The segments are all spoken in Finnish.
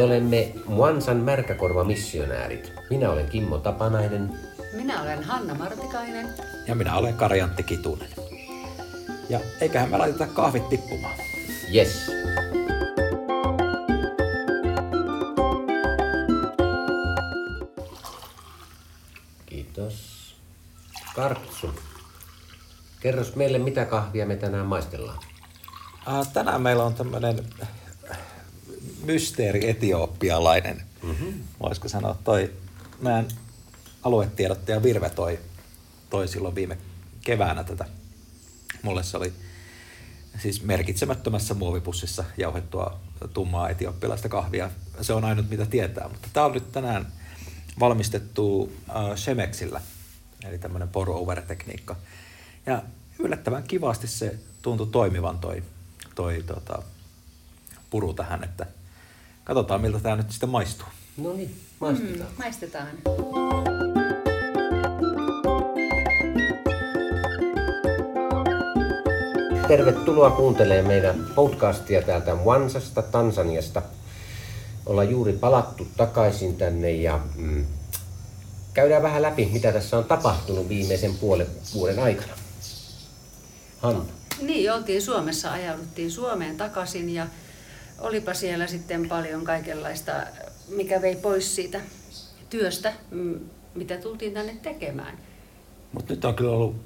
Me olemme Muansan märkäkorvamissionäärit. Minä olen Kimmo Tapanainen. Minä olen Hanna Martikainen. Ja minä olen Karjantti Kitunen. Ja eiköhän me laiteta kahvit tippumaan. Yes. Kiitos. Kartsu. Kerros meille, mitä kahvia me tänään maistellaan. Äh, tänään meillä on tämmöinen mysteeri etiopialainen. Mm-hmm. Voisiko sanoa, toi meidän aluetiedottaja Virve toi, toi silloin viime keväänä tätä. Mulle se oli siis merkitsemättömässä muovipussissa jauhettua tummaa etioppilaista kahvia. Se on ainut mitä tietää, mutta tämä on nyt tänään valmistettu uh, Shemexillä, eli tämmöinen pour-over-tekniikka. Ja yllättävän kivasti se tuntui toimivan toi, toi tota, puru tähän, että katsotaan miltä tämä nyt sitten maistuu. No niin, maistetaan. Mm, maistetaan. Tervetuloa kuuntelemaan meidän podcastia täältä Wansasta, Tansaniasta. Ollaan juuri palattu takaisin tänne ja mm, käydään vähän läpi, mitä tässä on tapahtunut viimeisen puolen vuoden aikana. Hanna. Niin, oltiin Suomessa, ajauduttiin Suomeen takaisin ja olipa siellä sitten paljon kaikenlaista, mikä vei pois siitä työstä, mitä tultiin tänne tekemään. Mutta nyt on kyllä ollut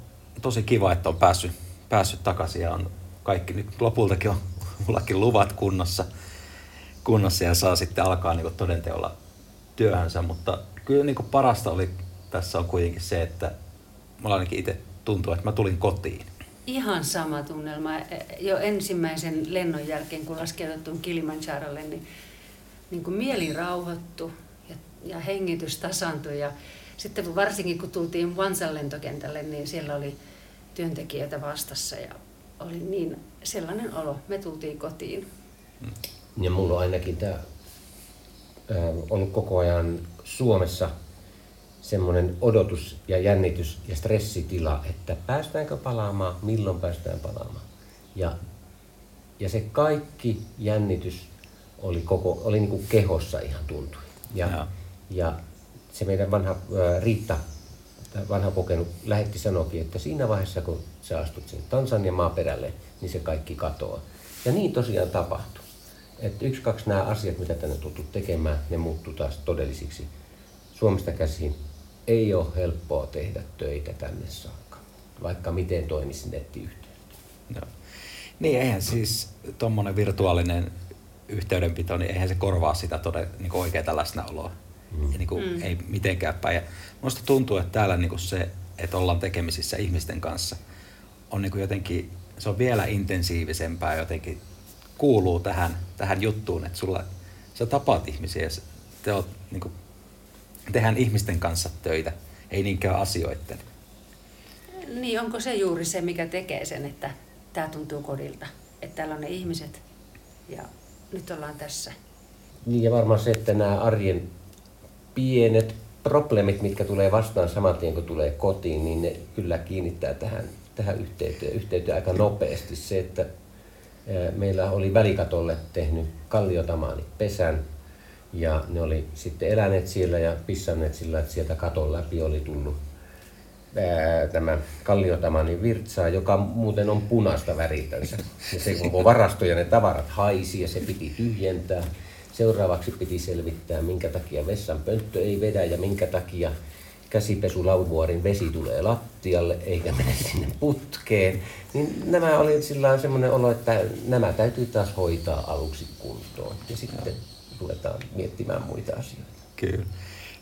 tosi kiva, että on päässyt, päässyt takaisin ja on kaikki nyt lopultakin on mullakin luvat kunnossa, kunnossa ja saa sitten alkaa niin todenteolla työhönsä, mutta kyllä niin parasta oli tässä on kuitenkin se, että mulla ainakin itse tuntuu, että mä tulin kotiin. Ihan sama tunnelma. Jo ensimmäisen lennon jälkeen, kun laskeuduttiin Kilimanjarolle, niin, niin kuin mieli rauhoittu ja, ja hengitys tasantui. Ja sitten varsinkin kun tultiin Vansan lentokentälle, niin siellä oli työntekijöitä vastassa ja oli niin sellainen olo. Me tultiin kotiin. Ja mulla on ainakin tämä ollut koko ajan Suomessa semmoinen odotus ja jännitys ja stressitila, että päästäänkö palaamaan, milloin päästään palaamaan. Ja, ja se kaikki jännitys oli, koko, oli niin kuin kehossa ihan tuntui. Ja, ja. ja se meidän vanha ää, Riitta, vanha kokenut, lähetti sanokin, että siinä vaiheessa kun sä astut sen Tansanian maaperälle, niin se kaikki katoaa. Ja niin tosiaan tapahtui. Että yksi, kaksi nämä asiat, mitä tänne tuttu tekemään, ne muuttuu taas todellisiksi. Suomesta käsiin ei ole helppoa tehdä töitä tänne saakka, vaikka miten toimisi nettiyhteys. No. Niin, eihän siis tuommoinen virtuaalinen yhteydenpito, niin eihän se korvaa sitä tode, niin oikeaa läsnäoloa. Mm. Ja niin kuin, mm. ei mitenkään päin. Ja musta tuntuu, että täällä niin kuin se, että ollaan tekemisissä ihmisten kanssa, on niin kuin jotenkin, se on vielä intensiivisempää jotenkin kuuluu tähän, tähän juttuun, että sulla, sä tapaat ihmisiä ja te oot, niin kuin, tehdään ihmisten kanssa töitä, ei niinkään asioiden. Niin, onko se juuri se, mikä tekee sen, että tämä tuntuu kodilta, että täällä on ne ihmiset ja nyt ollaan tässä. Niin ja varmaan se, että nämä arjen pienet probleemit, mitkä tulee vastaan saman tien kun tulee kotiin, niin ne kyllä kiinnittää tähän, tähän yhteyteen, yhteyteen aika nopeasti. Se, että meillä oli välikatolle tehnyt kalliotamaani pesän ja ne oli sitten eläneet siellä ja pissanneet sillä, että sieltä katon läpi oli tullut ää, tämä kalliotamani virtsaa, joka muuten on punaista väritänsä. Ja se koko varasto ja ne tavarat haisi ja se piti tyhjentää. Seuraavaksi piti selvittää, minkä takia vessan pönttö ei vedä ja minkä takia käsipesulauvuorin vesi tulee lattialle eikä mene sinne putkeen. Niin nämä oli sillä semmoinen olo, että nämä täytyy taas hoitaa aluksi kuntoon. Ja sitten ruvetaan miettimään muita asioita. Kyllä.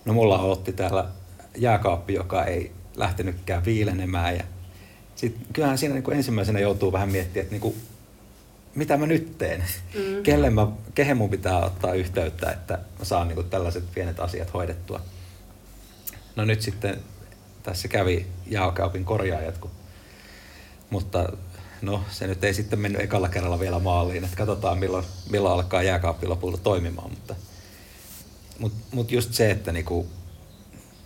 No mulla otti täällä jääkaappi, joka ei lähtenytkään viilenemään. Ja sit, kyllähän siinä niin kuin ensimmäisenä joutuu vähän miettimään, että niin kuin, mitä mä nyt teen? Mm. Kelle mä, kehen mun pitää ottaa yhteyttä, että mä saan niin kuin tällaiset pienet asiat hoidettua. No nyt sitten tässä kävi jääkaapin korjaajat, kun, mutta no se nyt ei sitten mennyt ekalla kerralla vielä maaliin, että katsotaan milloin, milloin alkaa jääkaappi lopulta toimimaan, mutta mut, mut just se, että niinku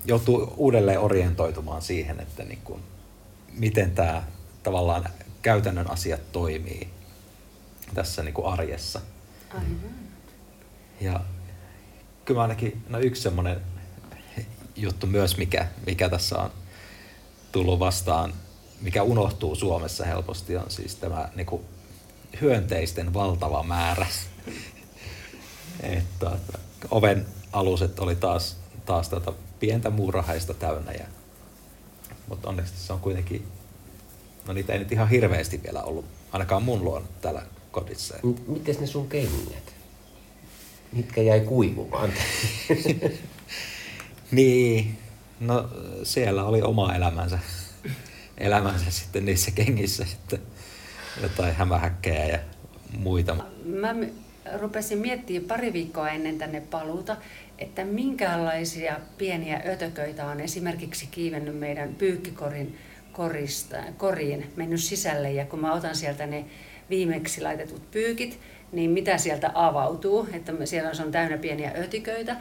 joutuu uudelleen orientoitumaan siihen, että niinku, miten tämä tavallaan käytännön asiat toimii tässä niinku arjessa. Aivan. Ja kyllä ainakin, no yksi semmoinen juttu myös, mikä, mikä tässä on tullut vastaan, mikä unohtuu Suomessa helposti, on siis tämä niin kuin, hyönteisten valtava määrä. että oven aluset oli taas, taas tota pientä muurahaista täynnä. Ja, mutta onneksi se on kuitenkin, no niitä ei nyt ihan hirveästi vielä ollut, ainakaan mun luon täällä kodissa. Miten ne sun kengät? Mitkä jäi kuivumaan? niin, no siellä oli oma elämänsä, elämänsä sitten niissä kengissä, että jotain hämähäkkejä ja muita. Mä rupesin miettimään pari viikkoa ennen tänne paluuta, että minkälaisia pieniä ötököitä on esimerkiksi kiivennyt meidän pyykkikorin korista, koriin, mennyt sisälle ja kun mä otan sieltä ne viimeksi laitetut pyykit, niin mitä sieltä avautuu, että siellä on täynnä pieniä ötiköitä.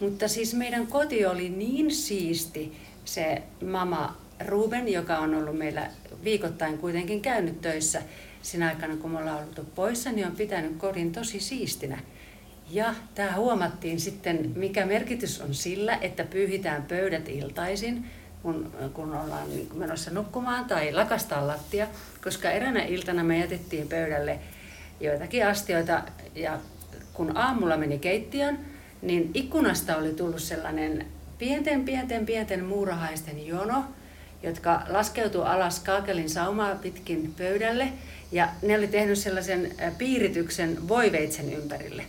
Mutta siis meidän koti oli niin siisti, se mama Ruben, joka on ollut meillä viikoittain kuitenkin käynyt töissä siinä aikana, kun me ollaan ollut poissa, niin on pitänyt kodin tosi siistinä. Ja tämä huomattiin sitten, mikä merkitys on sillä, että pyyhitään pöydät iltaisin, kun, kun ollaan menossa nukkumaan tai lakastaa lattia, koska eräänä iltana me jätettiin pöydälle joitakin astioita ja kun aamulla meni keittiön, niin ikkunasta oli tullut sellainen pienten, pienten, pienten muurahaisten jono, jotka laskeutuu alas kaakelin saumaa pitkin pöydälle ja ne oli tehnyt sellaisen piirityksen voiveitsen ympärille.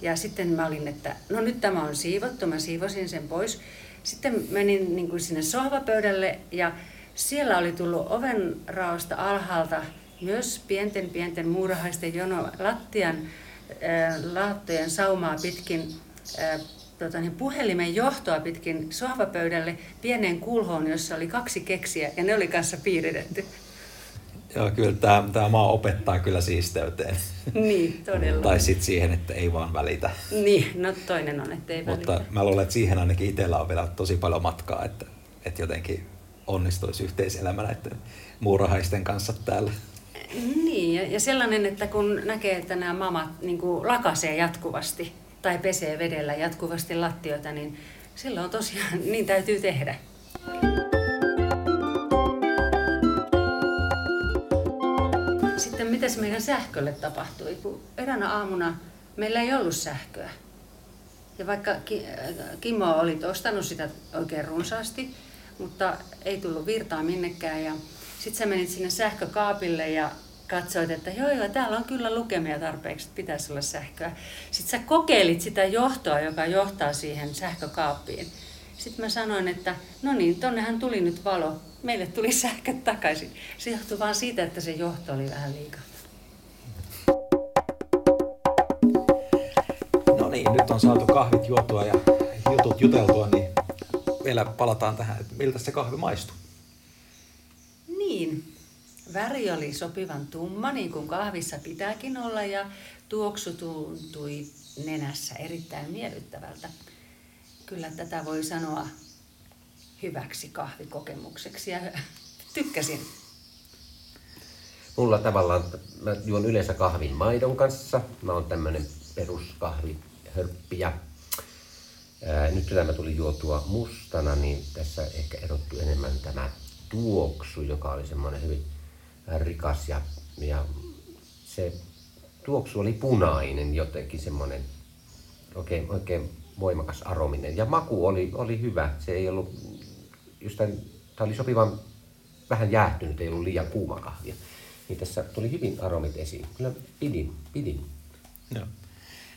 Ja sitten mä olin, että no nyt tämä on siivottu, mä siivosin sen pois. Sitten menin niin kuin sinne sohvapöydälle ja siellä oli tullut oven raosta alhaalta myös pienten pienten muurahaisten jono lattian äh, laattojen saumaa pitkin äh, tota, niin puhelimen johtoa pitkin sohvapöydälle pieneen kulhoon, jossa oli kaksi keksiä ja ne oli kanssa piiritetty. Joo, kyllä tämä, tämä maa opettaa kyllä siisteyteen. Niin, todella. tai sitten siihen, että ei vaan välitä. Niin, no toinen on, että ei Mutta välitä. mä luulen, että siihen ainakin itsellä on vielä tosi paljon matkaa, että, että jotenkin onnistuisi yhteiselämä näiden muurahaisten kanssa täällä. Niin, ja, sellainen, että kun näkee, että nämä mamat niin lakasee jatkuvasti tai pesee vedellä jatkuvasti lattioita, niin silloin tosiaan niin täytyy tehdä. Sitten mitäs meidän sähkölle tapahtui? Kun eräänä aamuna meillä ei ollut sähköä. Ja vaikka Kimmo oli ostanut sitä oikein runsaasti, mutta ei tullut virtaa minnekään. Ja sitten sä menit sinne sähkökaapille ja katsoit, että joo joo, täällä on kyllä lukemia tarpeeksi, että pitäisi olla sähköä. Sitten sä kokeilit sitä johtoa, joka johtaa siihen sähkökaappiin. Sitten mä sanoin, että no niin, tonnehan tuli nyt valo. Meille tuli sähkö takaisin. Se johtui vaan siitä, että se johto oli vähän liikaa. No niin, nyt on saatu kahvit juotua ja jutut juteltua, niin vielä palataan tähän, että miltä se kahvi maistuu. Väri oli sopivan tumma, niin kuin kahvissa pitääkin olla, ja tuoksu tuntui nenässä erittäin miellyttävältä. Kyllä tätä voi sanoa hyväksi kahvikokemukseksi ja tykkäsin. Mulla tavallaan, mä juon yleensä kahvin maidon kanssa. Mä oon tämmönen peruskahvihörppiä. Ää, nyt kun tämä tuli juotua mustana, niin tässä ehkä erottu enemmän tämä tuoksu, joka oli semmoinen hyvin rikas ja, ja se tuoksu oli punainen jotenkin semmoinen oikein, oikein voimakas arominen. Ja maku oli, oli hyvä. Se ei ollut, just tämä oli sopivan vähän jäähtynyt, ei ollut liian kuuma kahvia. Niin tässä tuli hyvin aromit esiin. Kyllä pidin, pidin. Joo.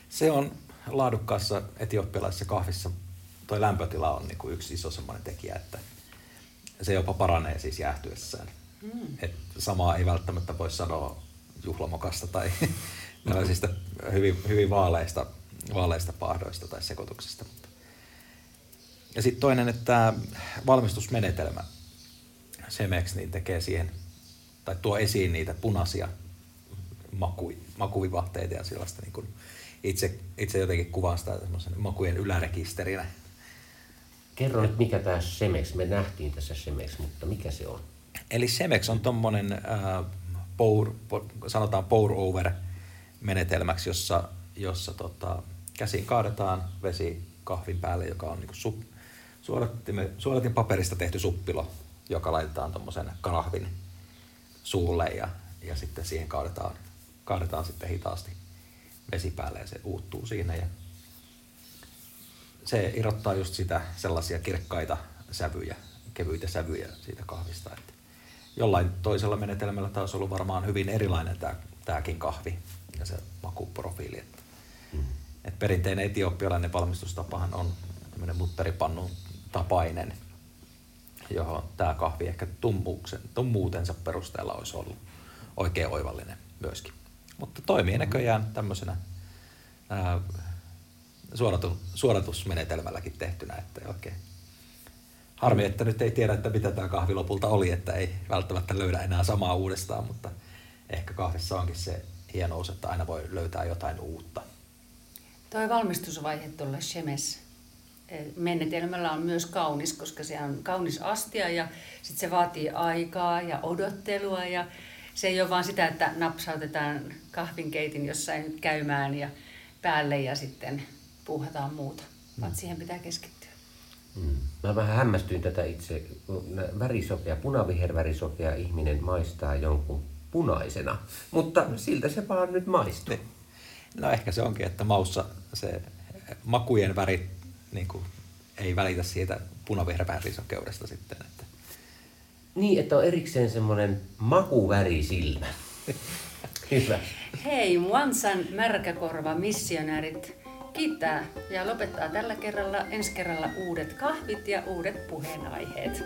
Se on laadukkaassa etioppialaisessa kahvissa, tuo lämpötila on niin kuin yksi iso semmoinen tekijä, että se jopa paranee siis jäähtyessään. Mm. Et samaa ei välttämättä voi sanoa juhlamokasta tai tällaisista hyvin, hyvin vaaleista, vaaleista pahdoista tai sekoituksista. Ja sitten toinen, että valmistusmenetelmä Semex niin tekee siihen, tai tuo esiin niitä punaisia makui, makuivahteita ja sellaista niin kuin itse, itse jotenkin kuvaan sitä makujen ylärekisterinä. Kerro nyt, mikä tämä Semex, me nähtiin tässä Semex, mutta mikä se on? Eli Semex on tuommoinen äh, pour, sanotaan pour over menetelmäksi, jossa, jossa tota, käsiin kaadetaan vesi kahvin päälle, joka on niin su, suodatin paperista tehty suppilo, joka laitetaan tuommoisen kahvin suulle ja, ja sitten siihen kaadetaan, kaadetaan sitten hitaasti vesi päälle ja se uuttuu siinä. Ja se irrottaa just sitä sellaisia kirkkaita sävyjä, kevyitä sävyjä siitä kahvista. Että jollain toisella menetelmällä taas ollut varmaan hyvin erilainen tämä, tämäkin kahvi ja se makuprofiili. Että, mm. että perinteinen etiopialainen valmistustapahan on tämmöinen mutteripannun tapainen, johon tämä kahvi ehkä tummuutensa perusteella olisi ollut oikein oivallinen myöskin. Mutta toimii näköjään tämmöisenä ää, suoratu, suoratusmenetelmälläkin tehtynä, että oikein. Harmi, että nyt ei tiedä, että mitä tämä kahvi lopulta oli, että ei välttämättä löydä enää samaa uudestaan, mutta ehkä kahvissa onkin se hienous, että aina voi löytää jotain uutta. Tuo valmistusvaihe tuolla Shemes eh, menetelmällä on myös kaunis, koska se on kaunis astia ja sitten se vaatii aikaa ja odottelua ja se ei ole vaan sitä, että napsautetaan kahvinkeitin jossain käymään ja päälle ja sitten puuhataan muuta, vaan mm. siihen pitää keskittyä. Mm. Mä vähän hämmästyin tätä itse. Värisokea, punavihervärisokea ihminen maistaa jonkun punaisena, mutta siltä se vaan nyt maistuu. Niin. No ehkä se onkin, että maussa se makujen väri niin kuin, ei välitä siitä punavihervärisokeudesta sitten. Että... Niin, että on erikseen semmoinen makuvärisilmä. Hyvä. Hei, Muansan märkäkorva missionäärit kiittää ja lopettaa tällä kerralla ensi kerralla uudet kahvit ja uudet puheenaiheet.